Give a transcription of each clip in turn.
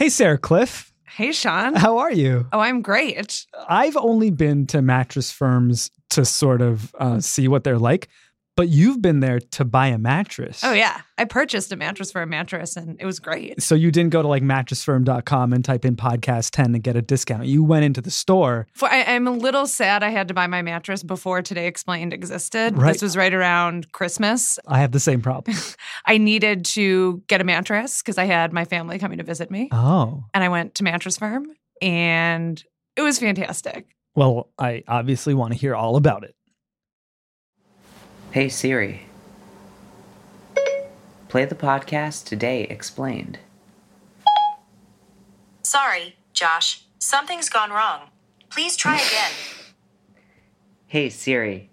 Hey, Sarah Kliff. Hey, Sean. How are you? Oh, I'm great. I've only been to mattress firms to sort of uh, see what they're like, but you've been there to buy a mattress. Oh, yeah. I purchased a mattress for a mattress and it was great. So you didn't go to like mattressfirm.com and type in podcast 10 and get a discount. You went into the store. For, I, am a little sad I had to buy my mattress before Today Explained existed. Right. This was right around Christmas. I have the same problem. I needed to get a mattress because I had my family coming to visit me. oh. And I went to Mattress Firm and it was fantastic. Well, I obviously want to hear all about it. Hey Siri. Play the podcast Today Explained. Sorry, Josh. Something's gone wrong. Please try again. Hey Siri.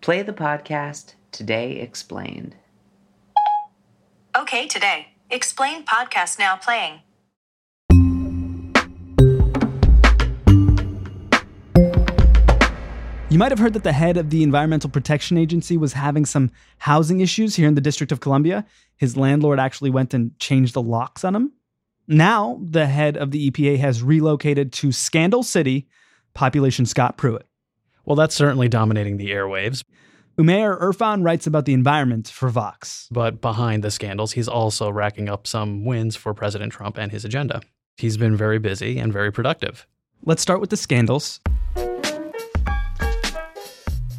Play the podcast Today Explained. Okay, today. Explain podcast now playing. You might have heard that the head of the Environmental Protection Agency was having some housing issues here in the District of Columbia. His landlord actually went and changed the locks on him. Now, the head of the EPA has relocated to Scandal City, population Scott Pruitt. Well, that's certainly dominating the airwaves. Umair Irfan writes about the environment for Vox. But behind the scandals, he's also racking up some wins for President Trump and his agenda. He's been very busy and very productive. Let's start with the scandals.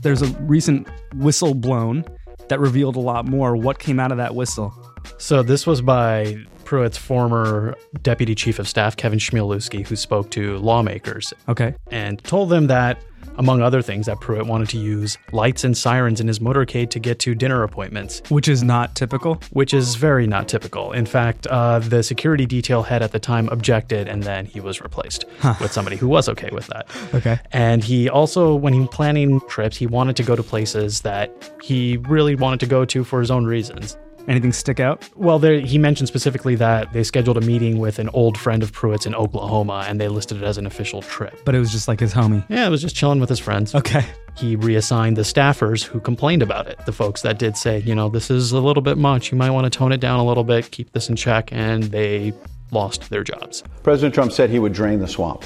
There's a recent whistle blown that revealed a lot more. What came out of that whistle? So, this was by Pruitt's former deputy chief of staff, Kevin Chmielewski, who spoke to lawmakers Okay. and told them that, among other things, that Pruitt wanted to use lights and sirens in his motorcade to get to dinner appointments, Which is not typical. which is very not typical. In fact, uh, the security detail head at the time objected, and then he was replaced with somebody who was okay with that. Okay. And he also, when he was planning trips, he wanted to go to places that he really wanted to go to for his own reasons. Anything stick out? Well, there, he mentioned specifically that they scheduled a meeting with an old friend of Pruitt's in Oklahoma, and they listed it as an official trip. But it was just like his homie. Yeah, it was just chilling with his friends. Okay. He reassigned the staffers who complained about it, the folks that did say, you know, this is a little bit much. You might want to tone it down a little bit, keep this in check, and they lost their jobs. President Trump said he would drain the swamp.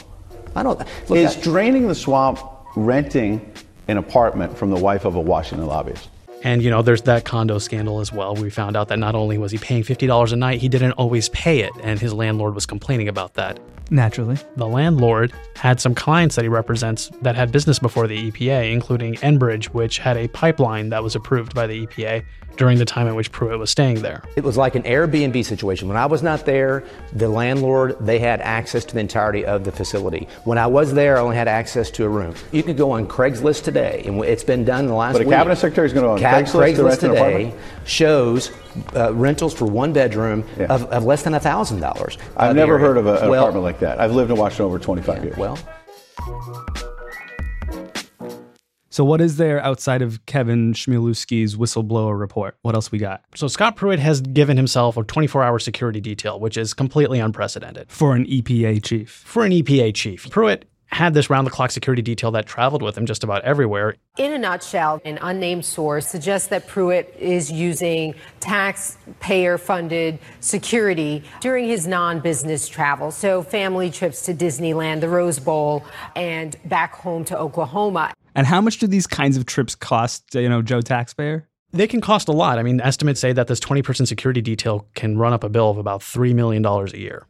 I don't. Look, Is I- draining the swamp renting an apartment from the wife of a Washington lobbyist? And, you know, there's that condo scandal as well. We found out that not only was he paying $50 a night, he didn't always pay it, and his landlord was complaining about that. Naturally. The landlord had some clients that he represents that had business before the EPA, including Enbridge, which had a pipeline that was approved by the EPA during the time in which Pruitt was staying there. it was like an Airbnb situation. When I was not there, the landlord they had access to the entirety of the facility. When I was there, I only had access to a room. You could go on Craigslist today, and it's been done in the last. But a week. cabinet secretary is gonna go on Ca- Craigslist to rent an today apartment? shows uh, rentals for one bedroom Yeah. of, of less than thousand dollars. I've never heard of a, an apartment like that. I've lived in Washington over 25 years. Well, So what is there outside of Kevin Chmielewski's whistleblower report? What else we got? So Scott Pruitt has given himself a 24 hour security detail, which is completely unprecedented For an EPA chief. for an EPA chief. Pruitt had this round the clock security detail that traveled with him just about everywhere. In a nutshell, an unnamed source suggests that Pruitt is using taxpayer funded security during his non business travel. So, family trips to Disneyland, the Rose Bowl, and back home to Oklahoma. And how much do these kinds of trips cost, you know, Joe taxpayer? They can cost a lot. I mean, estimates say that this 20 person security detail can run up a bill of about $3 million a year.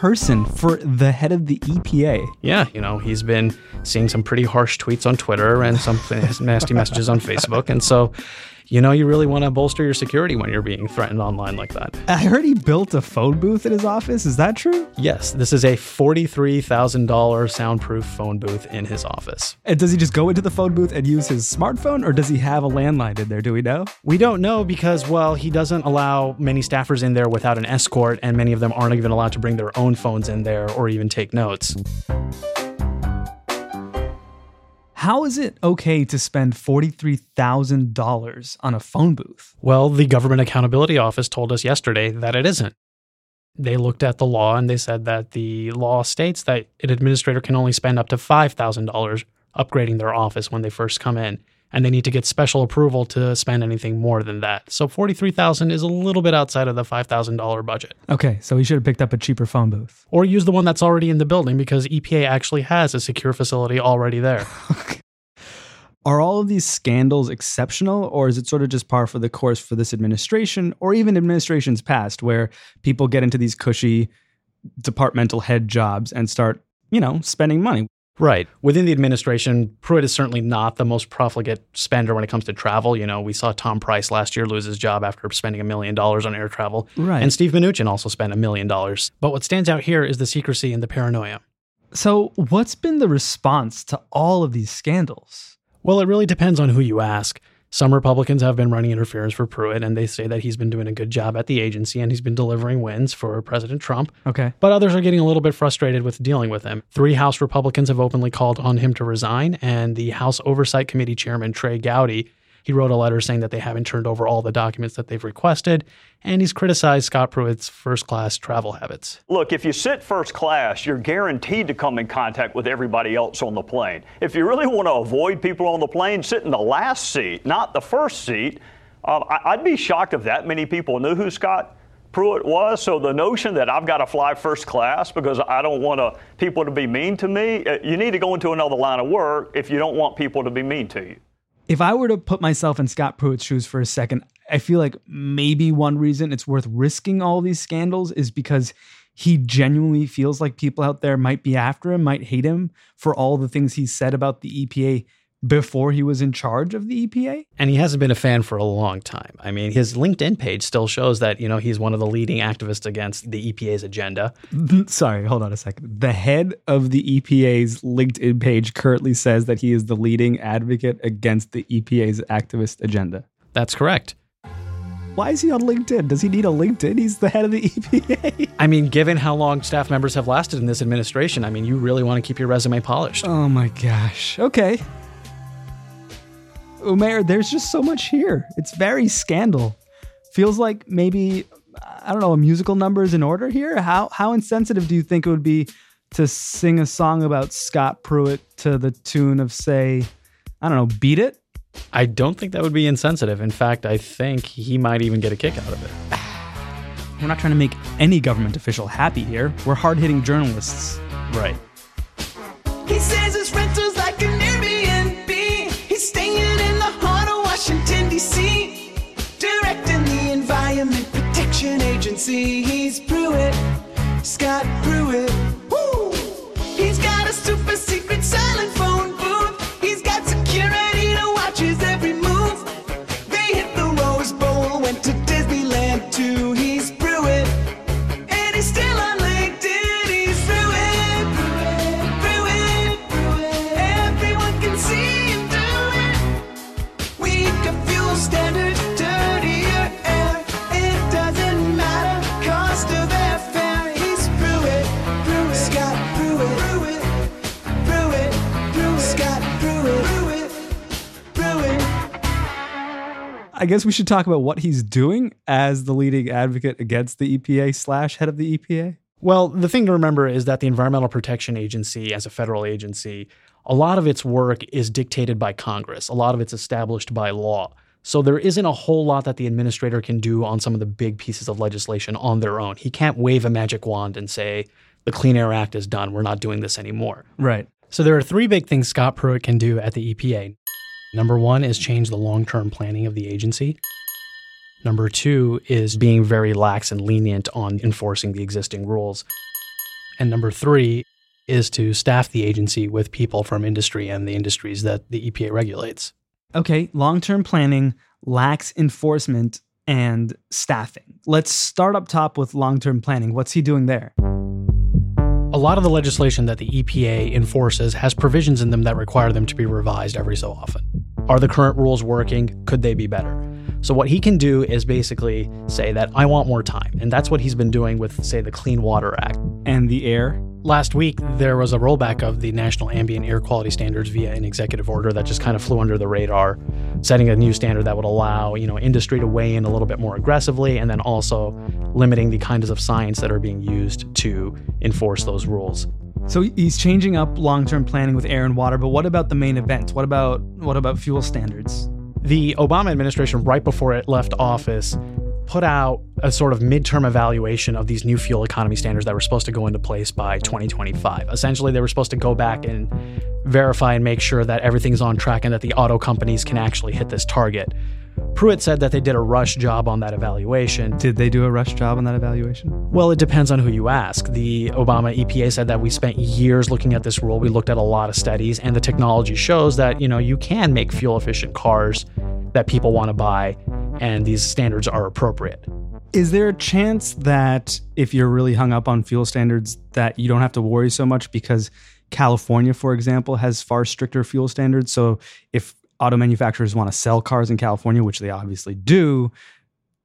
20 person for the head of the EPA. Yeah, you know, he's been seeing some pretty harsh tweets on Twitter and some nasty messages on Facebook. And so, you know, you really want to bolster your security when you're being threatened online like that. I heard he built a phone booth in his office. Is that true? Yes, this is a $43,000 soundproof phone booth in his office. And does he just go into the phone booth and use his smartphone or does he have a landline in there? Do we know? We don't know because, well, he doesn't allow many staffers in there without an escort, and many of them aren't even allowed to bring their own phones in there or even take notes. How is it okay to spend $43,000 on a phone booth? Well, the Government Accountability Office told us yesterday that it isn't. They looked at the law and they said that the law states that an administrator can only spend up to $5,000 upgrading their office when they first come in. And they need to get special approval to spend anything more than that. So 43,000 is a little bit outside of the $5,000 budget. Okay, so he should have picked up a cheaper phone booth. Or use the one that's already in the building because EPA actually has a secure facility already there. Are all of these scandals exceptional, or is it sort of just par for the course for this administration or even administrations past where people get into these cushy departmental head jobs and start, you know, spending money? Right. Within the administration, Pruitt is certainly not the most profligate spender when it comes to travel. You know, we saw Tom Price last year lose his job after spending a million dollars on air travel. Right. And Steve Mnuchin also spent a million dollars. But what stands out here is the secrecy and the paranoia. So, what's been the response to all of these scandals? Well, it really depends on who you ask. Some Republicans have been running interference for Pruitt, and they say that he's been doing a good job at the agency and he's been delivering wins for President Trump. Okay. But others are getting a little bit frustrated with dealing with him. Three House Republicans have openly called on him to resign, and the House Oversight Committee Chairman Trey Gowdy he wrote a letter saying that they haven't turned over all the documents that they've requested, and he's criticized Scott Pruitt's first class travel habits. Look, if you sit first class, you're guaranteed to come in contact with everybody else on the plane. If you really want to avoid people on the plane, sit in the last seat, not the first seat. Uh, I'd be shocked if that many people knew who Scott Pruitt was. So the notion that I've got to fly first class because I don't want to, people to be mean to me, uh, you need to go into another line of work if you don't want people to be mean to you if I were to put myself in Scott Pruitt's shoes for a second, I feel like maybe one reason it's worth risking all these scandals is because he genuinely feels like people out there might be after him, might hate him for all the things he said about the EPA before he was in charge of the EPA. And he hasn't been a fan for a long time. I mean, his LinkedIn page still shows that, you know, he's one of the leading activists against the EPA's agenda. Sorry, hold on a second. The head of the EPA's LinkedIn page currently says that he is the leading advocate against the EPA's activist agenda. That's correct. Why is he on LinkedIn? Does he need a LinkedIn? He's the head of the EPA. I mean, given how long staff members have lasted in this administration, I mean, you really want to keep your resume polished. Oh my gosh. Okay. Umair, there's just so much here. It's very scandal. Feels like maybe I don't know, a musical number is in order here. How how insensitive do you think it would be to sing a song about Scott Pruitt to the tune of say, I don't know, Beat It? I don't think that would be insensitive. In fact, I think he might even get a kick out of it. We're not trying to make any government official happy here. We're hard-hitting journalists. Right. Agency. He's Pruitt, Scott Pruitt. Woo! He's got a super secret silent guess we should talk about what he's doing as the leading advocate against the EPA slash head of the EPA. Well, the thing to remember is that the Environmental Protection Agency, as a federal agency, a lot of its work is dictated by Congress. A lot of it's established by law. So there isn't a whole lot that the administrator can do on some of the big pieces of legislation on their own. He can't wave a magic wand and say, the Clean Air Act is done. We're not doing this anymore. Right. So there are three big things Scott Pruitt can do at the EPA. Number one is change the long term planning of the agency. Number two is being very lax and lenient on enforcing the existing rules. And number three is to staff the agency with people from industry and the industries that the EPA regulates. Okay, long term planning, lax enforcement, and staffing. Let's start up top with long term planning. What's he doing there? A lot of the legislation that the EPA enforces has provisions in them that require them to be revised every so often. Are the current rules working? Could they be better? So, what he can do is basically say that I want more time. And that's what he's been doing with, say, the Clean Water Act. And the air? Last week, there was a rollback of the National Ambient Air Quality Standards via an executive order that just kind of flew under the radar, setting a new standard that would allow, you know, industry to weigh in a little bit more aggressively and then also limiting the kinds of science that are being used to enforce those rules. So he's changing up long-term planning with air and water, but what about the main event? What about what about fuel standards? The Obama administration, right before it left office, put out a sort of midterm evaluation of these new fuel economy standards that were supposed to go into place by 2025. Essentially, they were supposed to go back and verify and make sure that everything's on track and that the auto companies can actually hit this target. Pruitt said that they did a rush job on that evaluation. Did they do a rush job on that evaluation? Well, it depends on who you ask. The Obama EPA said that we spent years looking at this rule. We looked at a lot of studies, and the technology shows that, you know, you can make fuel efficient cars that people want to buy, and these standards are appropriate. Is there a chance that if you're really hung up on fuel standards that you don't have to worry so much because California, for example, has far stricter fuel standards? So if auto manufacturers want to sell cars in California, which they obviously do,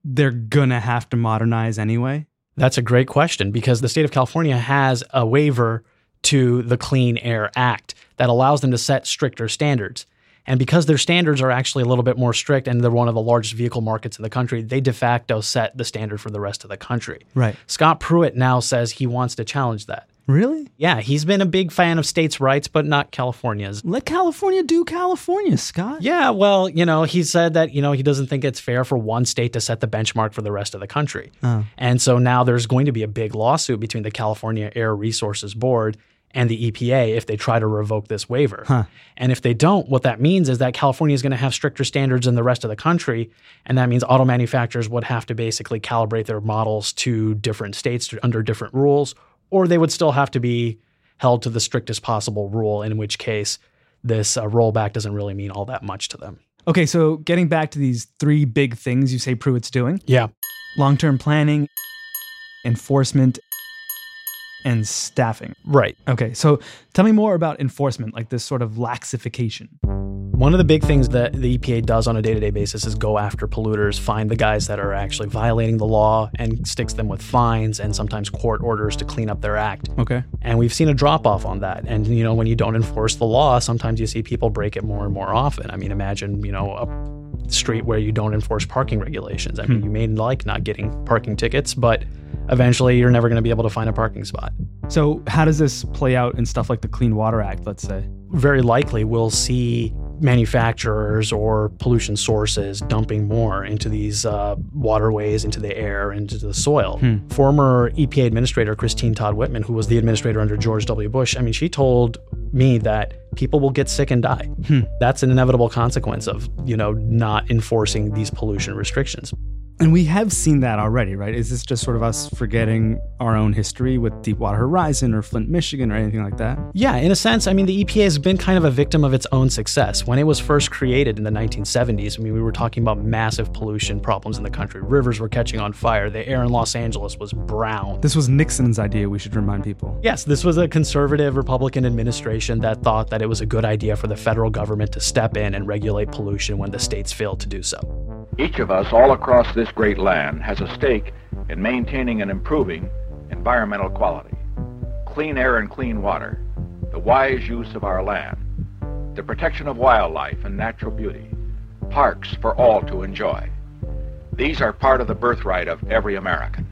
they're going to have to modernize anyway? That's a great question because the state of California has a waiver to the Clean Air Act that allows them to set stricter standards. And because their standards are actually a little bit more strict and they're one of the largest vehicle markets in the country, they de facto set the standard for the rest of the country. Right. Scott Pruitt now says he wants to challenge that. Really? Yeah, he's been a big fan of states' rights, but not California's. Let California do California, Scott. Yeah, well, you know, he said that, you know, he doesn't think it's fair for one state to set the benchmark for the rest of the country. Oh. And so now there's going to be a big lawsuit between the California Air Resources Board and the EPA if they try to revoke this waiver. Huh. And if they don't, what that means is that California is going to have stricter standards than the rest of the country. And that means auto manufacturers would have to basically calibrate their models to different states to, under different rules, or they would still have to be held to the strictest possible rule, in which case this uh, rollback doesn't really mean all that much to them. Okay, so getting back to these three big things you say Pruitt's doing Yeah. long term planning, enforcement, and staffing. Right. Okay, so tell me more about enforcement, like this sort of laxification. One of the big things that the EPA does on a day to day basis is go after polluters, find the guys that are actually violating the law, and sticks them with fines and sometimes court orders to clean up their act. Okay. And we've seen a drop off on that. And, you know, when you don't enforce the law, sometimes you see people break it more and more often. I mean, imagine, you know, a street where you don't enforce parking regulations. I mean, hmm. you may like not getting parking tickets, but eventually you're never going to be able to find a parking spot. So, how does this play out in stuff like the Clean Water Act, let's say? very likely we'll see manufacturers or pollution sources dumping more into these uh, waterways, into the air, into the soil. Former EPA Administrator Christine Todd Whitman, who was the administrator under George W. Bush, I mean, she told me that people will get sick and die. Hmm. That's an inevitable consequence of, you know, not enforcing these pollution restrictions. And we have seen that already, right? Is this just sort of us forgetting our own history with Deepwater Horizon or Flint, Michigan or anything like that? Yeah, in a sense, I mean, the EPA has been kind of a victim of its own success. When it was first created in the 1970s, I mean, we were talking about massive pollution problems in the country. Rivers were catching on fire. The air in Los Angeles was brown. This was Nixon's idea, we should remind people. Yes, this was a conservative Republican administration that thought that it was a good idea for the federal government to step in and regulate pollution when the states failed to do so. Each of us all across this great land has a stake in maintaining and improving environmental quality. Clean air and clean water, the wise use of our land, the protection of wildlife and natural beauty, parks for all to enjoy. These are part of the birthright of every American.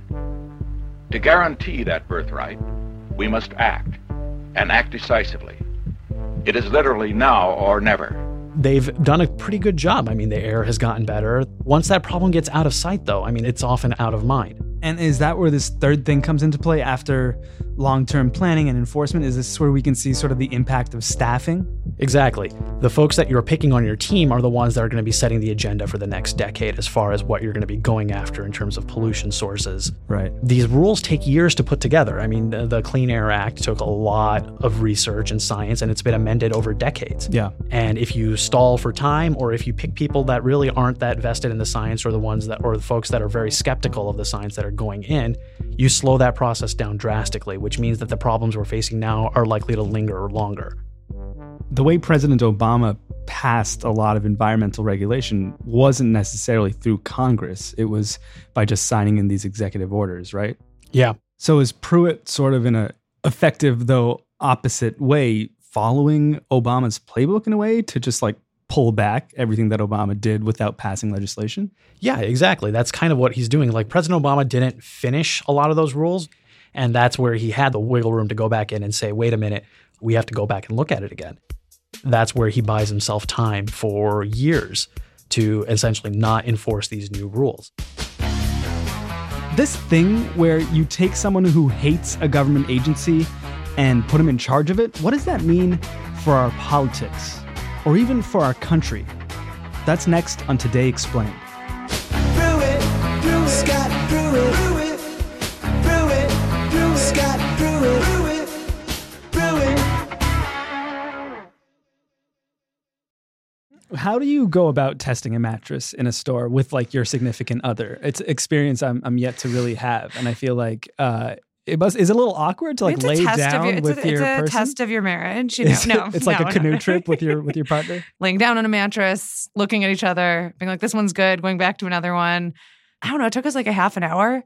To guarantee that birthright, we must act, and act decisively. It is literally now or never. They've done a pretty good job. I mean, the air has gotten better. Once that problem gets out of sight, though, I mean, it's often out of mind. And is that where this third thing comes into play after long term planning and enforcement? Is this where we can see sort of the impact of staffing? Exactly. The folks that you're picking on your team are the ones that are going to be setting the agenda for the next decade as far as what you're going to be going after in terms of pollution sources. Right. These rules take years to put together. I mean, the, the Clean Air Act took a lot of research and science, and it's been amended over decades. Yeah. And if you stall for time, or if you pick people that really aren't that vested in the science, or the ones that, or the folks that are very skeptical of the science that are going in, you slow that process down drastically, which means that the problems we're facing now are likely to linger longer. The way President Obama passed a lot of environmental regulation wasn't necessarily through Congress, it was by just signing in these executive orders, right? Yeah. So is Pruitt sort of in a effective though opposite way following Obama's playbook in a way to just like pull back everything that Obama did without passing legislation? Yeah, exactly. That's kind of what he's doing. Like President Obama didn't finish a lot of those rules. And that's where he had the wiggle room to go back in and say, wait a minute, we have to go back and look at it again. That's where he buys himself time for years to essentially not enforce these new rules. This thing where you take someone who hates a government agency and put him in charge of it, what does that mean for our politics or even for our country? That's next on Today Explained. Scott Scott. How do you go about testing a mattress in a store with like your significant other? It's experience I'm, I'm yet to really have, and I feel like uh, it must is it a little awkward to like it's lay down your, it's with a, your it's a person. test of your marriage. You know, Is no, it's like no, a canoe no. trip with your with your partner. laying down on a mattress, looking at each other, being like, "This one's good." Going back to another one. I don't know. It took us like a half an hour.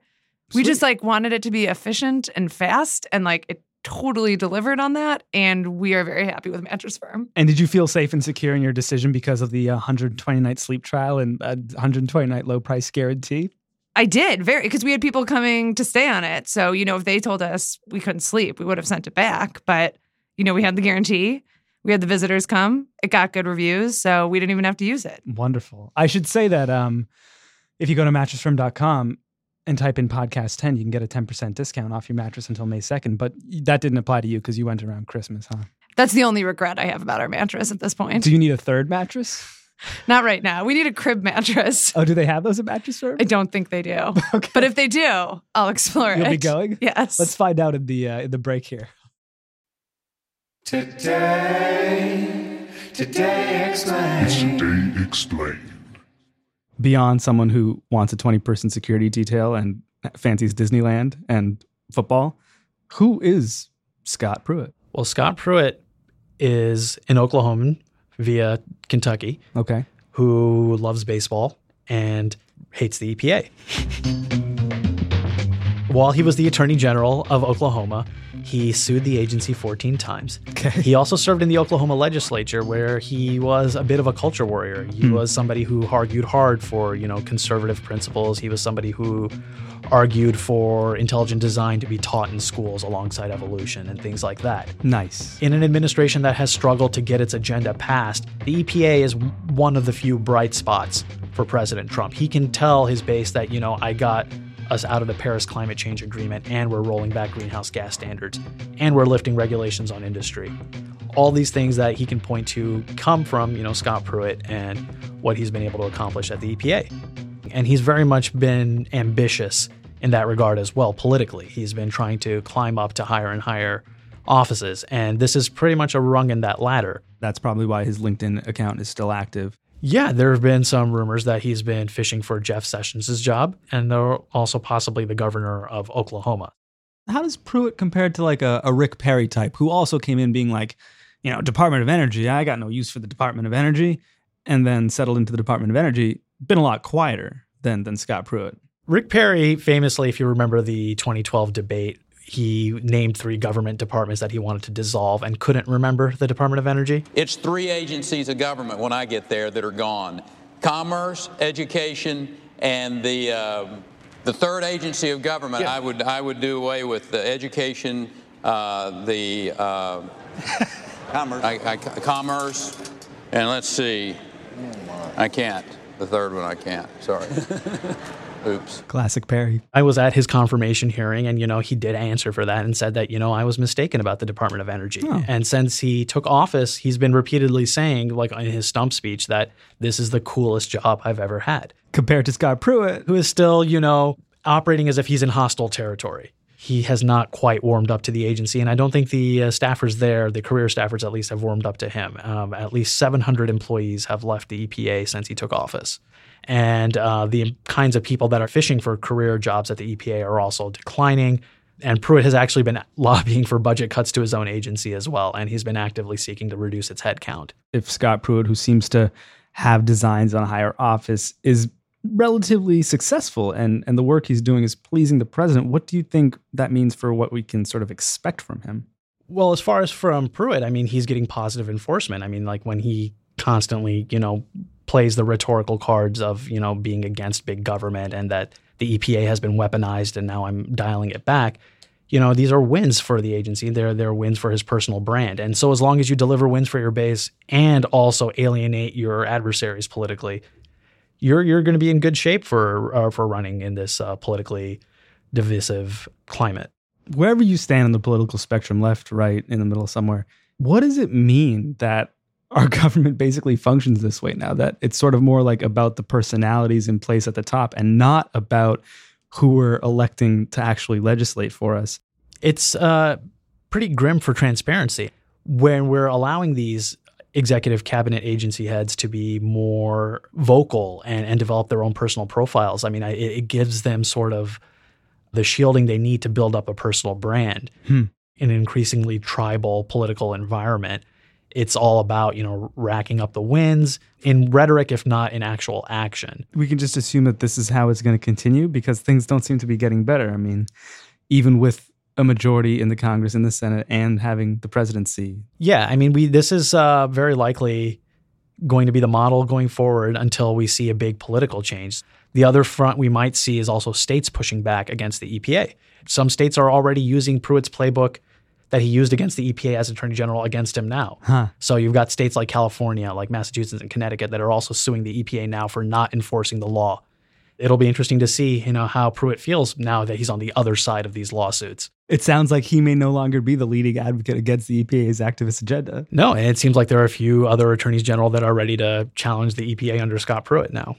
We just like wanted it to be efficient and fast, and like it totally delivered on that. And we are very happy with Mattress Firm. And did you feel safe and secure in your decision because of the uh, 120 night sleep trial and uh, 120 night low price guarantee? I did very because we had people coming to stay on it. So you know, if they told us we couldn't sleep, we would have sent it back. But you know, we had the guarantee. We had the visitors come. It got good reviews, so we didn't even have to use it. Wonderful. I should say that um, if you go to mattressfirm.com and type in podcast 10, you can get a 10% discount off your mattress until May 2nd. But that didn't apply to you because you went around Christmas, huh? That's the only regret I have about our mattress at this point. Do you need a third mattress? Not right now. We need a crib mattress. Oh, do they have those at Mattress Firm? I don't think they do. But if they do, I'll explore it. You'll be going? Yes. Let's find out in the uh, in the break here. Today, today explain. today explain. Beyond someone who wants a 20 person security detail and fancies Disneyland and football, who is Scott Pruitt? Well, Scott Pruitt is an Oklahoman via Kentucky Okay. who loves baseball and hates the EPA. While he was the Attorney General of Oklahoma, he sued the agency 14 times. Okay. He also served in the Oklahoma legislature where he was a bit of a culture warrior. He hmm. was somebody who argued hard for, you know, conservative principles. He was somebody who argued for intelligent design to be taught in schools alongside evolution and things like that. Nice. In an administration that has struggled to get its agenda passed, the EPA is one of the few bright spots for President Trump. He can tell his base that, you know, I got us out of the Paris Climate Change Agreement and we're rolling back greenhouse gas standards and we're lifting regulations on industry. All these things that he can point to come from, you know, Scott Pruitt and what he's been able to accomplish at the EPA. And he's very much been ambitious in that regard as well politically. He's been trying to climb up to higher and higher offices. And this is pretty much a rung in that ladder. That's probably why his LinkedIn account is still active. Yeah, there have been some rumors that he's been fishing for Jeff Sessions' job, and there also possibly the governor of Oklahoma. How does Pruitt compare to like a, a Rick Perry type who also came in being like, you know, Department of Energy, I got no use for the Department of Energy, and then settled into the Department of Energy, been a lot quieter than than Scott Pruitt. Rick Perry, famously, if you remember the 2012 debate, he named three government departments that he wanted to dissolve and couldn't remember the Department of Energy. It's three agencies of government when I get there that are gone commerce, education, and the, um the third agency of government. I, would, I would do away with the education, uh, the uh, commerce. I, I, commerce, and let's see. I can't. The third one I can't. Sorry. Oops. Classic Perry. I was at his confirmation hearing, and you know he did answer for that and said that you know I was mistaken about the Department of Energy. Oh. And since he took office, he's been repeatedly saying, like in his stump speech, that this is the coolest job I've ever had. Compared to Scott Pruitt, who is still you know operating as if he's in hostile territory. He has not quite warmed up to the agency, and I don't think the uh, staffers there, the career staffers at least, have warmed up to him. Um, at least 700 employees have left the EPA since he took office. And uh, the kinds of people that are fishing for career jobs at the EPA are also declining. And Pruitt has actually been lobbying for budget cuts to his own agency as well, and he's been actively seeking to reduce its headcount. if Scott Pruitt, who seems to have designs on a higher office, is relatively successful and and the work he's doing is pleasing the president, what do you think that means for what we can sort of expect from him? Well, as far as from Pruitt, I mean, he's getting positive enforcement. I mean, like when he constantly, you know, plays the rhetorical cards of, you know, being against big government and that the EPA has been weaponized and now I'm dialing it back. you know, these are wins for the agency. They're they're wins for his personal brand. And so as long as you deliver wins for your base and also alienate your adversaries politically, you're you're going to be in good shape for uh, for running in this uh, politically divisive climate. Wherever you stand on the political spectrum, left, right, in the middle, somewhere, what does it mean that our government basically functions this way now? That it's sort of more like about the personalities in place at the top and not about who we're electing to actually legislate for us. It's uh, pretty grim for transparency when we're allowing these executive cabinet agency heads to be more vocal and, and develop their own personal profiles. I mean, I, it gives them sort of the shielding they need to build up a personal brand Hmm. in an increasingly tribal political environment. It's all about, you know, racking up the wins in rhetoric, if not in actual action. We can just assume that this is how it's going to continue because things don't seem to be getting better. I mean, even with a majority in the Congress and the Senate and having the presidency. Yeah, I mean, we this is uh, very likely going to be the model going forward until we see a big political change. The other front we might see is also states pushing back against the EPA. Some states are already using Pruitt's playbook that he used against the EPA as Attorney General against him now. Huh. So you've got states like California, like Massachusetts and Connecticut that are also suing the EPA now for not enforcing the law. It'll be interesting to see, you know, how Pruitt feels now that he's on the other side of these lawsuits. It sounds like he may no longer be the leading advocate against the EPA's activist agenda. No, and it seems like there are a few other attorneys general that are ready to challenge the EPA under Scott Pruitt now.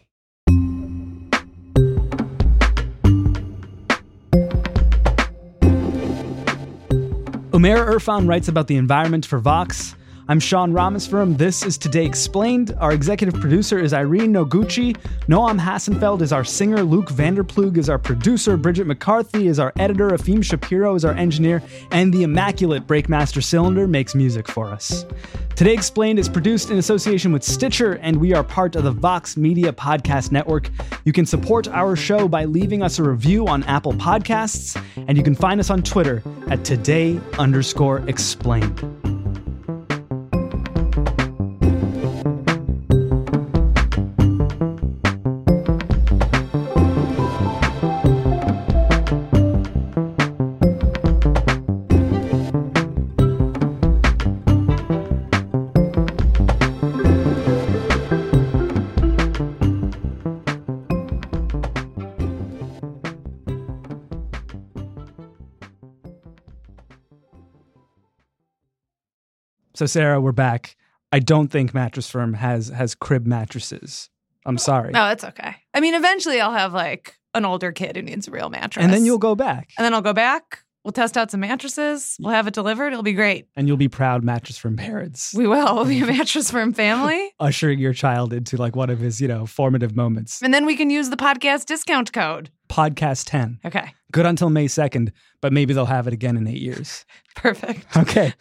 Umair Irfan writes about the environment for Vox. I'm Sean Rameswaram. This is Today Explained. Our executive producer is Irene Noguchi. Noam Hassenfeld is our singer. Luke Vander Ploeg is our producer. Bridget McCarthy is our editor. Efim Shapiro is our engineer. And the immaculate Breakmaster Cylinder makes music for us. Today Explained is produced in association with Stitcher, and we are part of the Vox Media Podcast Network. You can support our show by leaving us a review on Apple Podcasts, and you can find us on Twitter at today underscore explained. So Sarah, we're back. I don't think Mattress Firm has has crib mattresses. I'm sorry. No, it's okay. I mean, eventually I'll have like an older kid who needs a real mattress. And then you'll go back. And then I'll go back. We'll test out some mattresses. We'll have it delivered. It'll be great. And you'll be proud Mattress Firm parents. We will. We'll be a mattress firm family. Ushering your child into like one of his, you know, formative moments. And then we can use the podcast discount code. Podcast 10. Okay. Good until May 2nd, but maybe they'll have it again in eight years. Perfect. Okay.